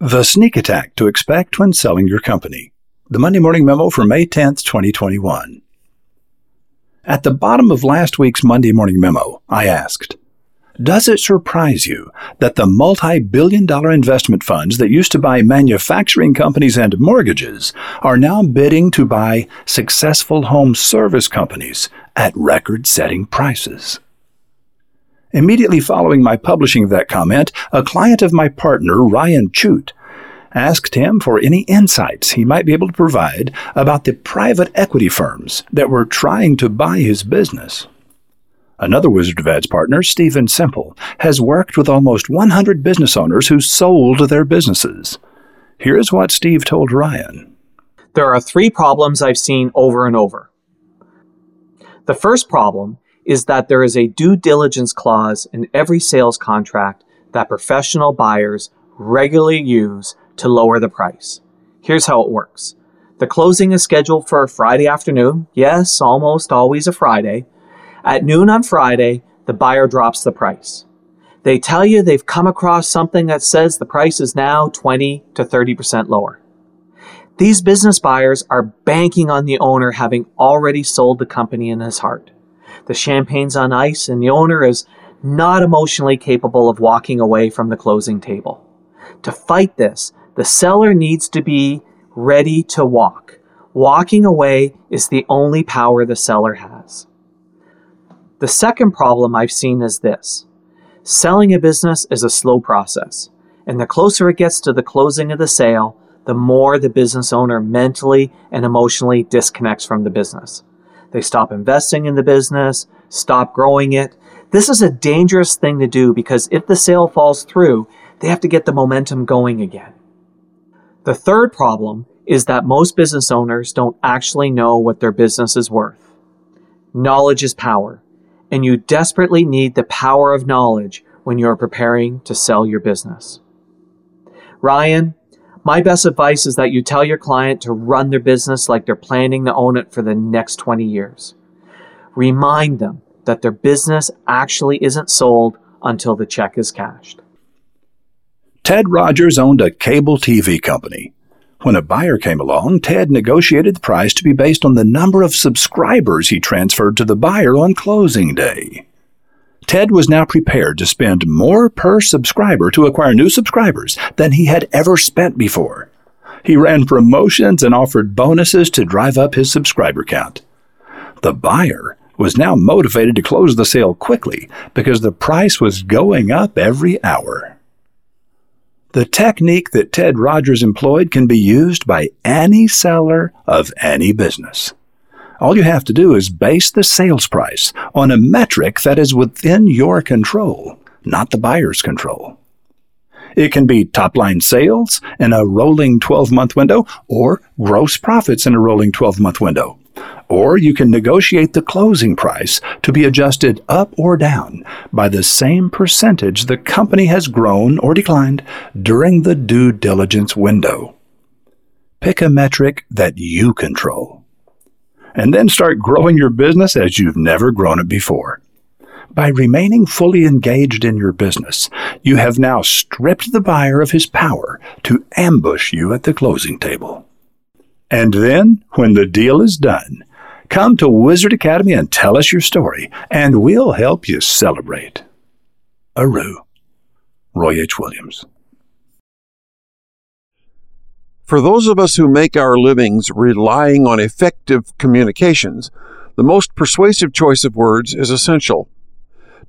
The sneak attack to expect when selling your company. The Monday Morning Memo for May 10th, 2021. At the bottom of last week's Monday Morning Memo, I asked, Does it surprise you that the multi billion dollar investment funds that used to buy manufacturing companies and mortgages are now bidding to buy successful home service companies at record setting prices? Immediately following my publishing of that comment, a client of my partner, Ryan Chute, asked him for any insights he might be able to provide about the private equity firms that were trying to buy his business. Another Wizard of Ads partner, Stephen Semple, has worked with almost 100 business owners who sold their businesses. Here's what Steve told Ryan. There are three problems I've seen over and over. The first problem is that there is a due diligence clause in every sales contract that professional buyers regularly use to lower the price. Here's how it works. The closing is scheduled for a Friday afternoon. Yes, almost always a Friday. At noon on Friday, the buyer drops the price. They tell you they've come across something that says the price is now 20 to 30% lower. These business buyers are banking on the owner having already sold the company in his heart the champagne's on ice, and the owner is not emotionally capable of walking away from the closing table. To fight this, the seller needs to be ready to walk. Walking away is the only power the seller has. The second problem I've seen is this selling a business is a slow process, and the closer it gets to the closing of the sale, the more the business owner mentally and emotionally disconnects from the business. They stop investing in the business, stop growing it. This is a dangerous thing to do because if the sale falls through, they have to get the momentum going again. The third problem is that most business owners don't actually know what their business is worth. Knowledge is power, and you desperately need the power of knowledge when you're preparing to sell your business. Ryan, my best advice is that you tell your client to run their business like they're planning to own it for the next 20 years. Remind them that their business actually isn't sold until the check is cashed. Ted Rogers owned a cable TV company. When a buyer came along, Ted negotiated the price to be based on the number of subscribers he transferred to the buyer on closing day. Ted was now prepared to spend more per subscriber to acquire new subscribers than he had ever spent before. He ran promotions and offered bonuses to drive up his subscriber count. The buyer was now motivated to close the sale quickly because the price was going up every hour. The technique that Ted Rogers employed can be used by any seller of any business. All you have to do is base the sales price on a metric that is within your control, not the buyer's control. It can be top line sales in a rolling 12 month window or gross profits in a rolling 12 month window. Or you can negotiate the closing price to be adjusted up or down by the same percentage the company has grown or declined during the due diligence window. Pick a metric that you control and then start growing your business as you've never grown it before. By remaining fully engaged in your business, you have now stripped the buyer of his power to ambush you at the closing table. And then, when the deal is done, come to Wizard Academy and tell us your story, and we'll help you celebrate. Aru, Roy H. Williams. For those of us who make our livings relying on effective communications, the most persuasive choice of words is essential.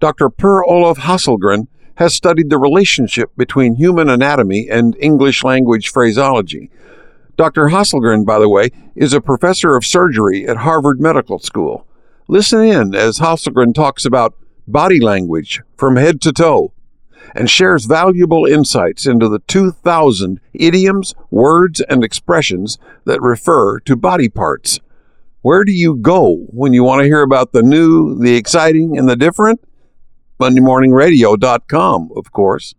Dr. Per Olof Hasselgren has studied the relationship between human anatomy and English language phraseology. Dr. Hasselgren, by the way, is a professor of surgery at Harvard Medical School. Listen in as Hasselgren talks about body language from head to toe and shares valuable insights into the 2,000 idioms, words, and expressions that refer to body parts. Where do you go when you want to hear about the new, the exciting, and the different? MondayMorningRadio.com, of course.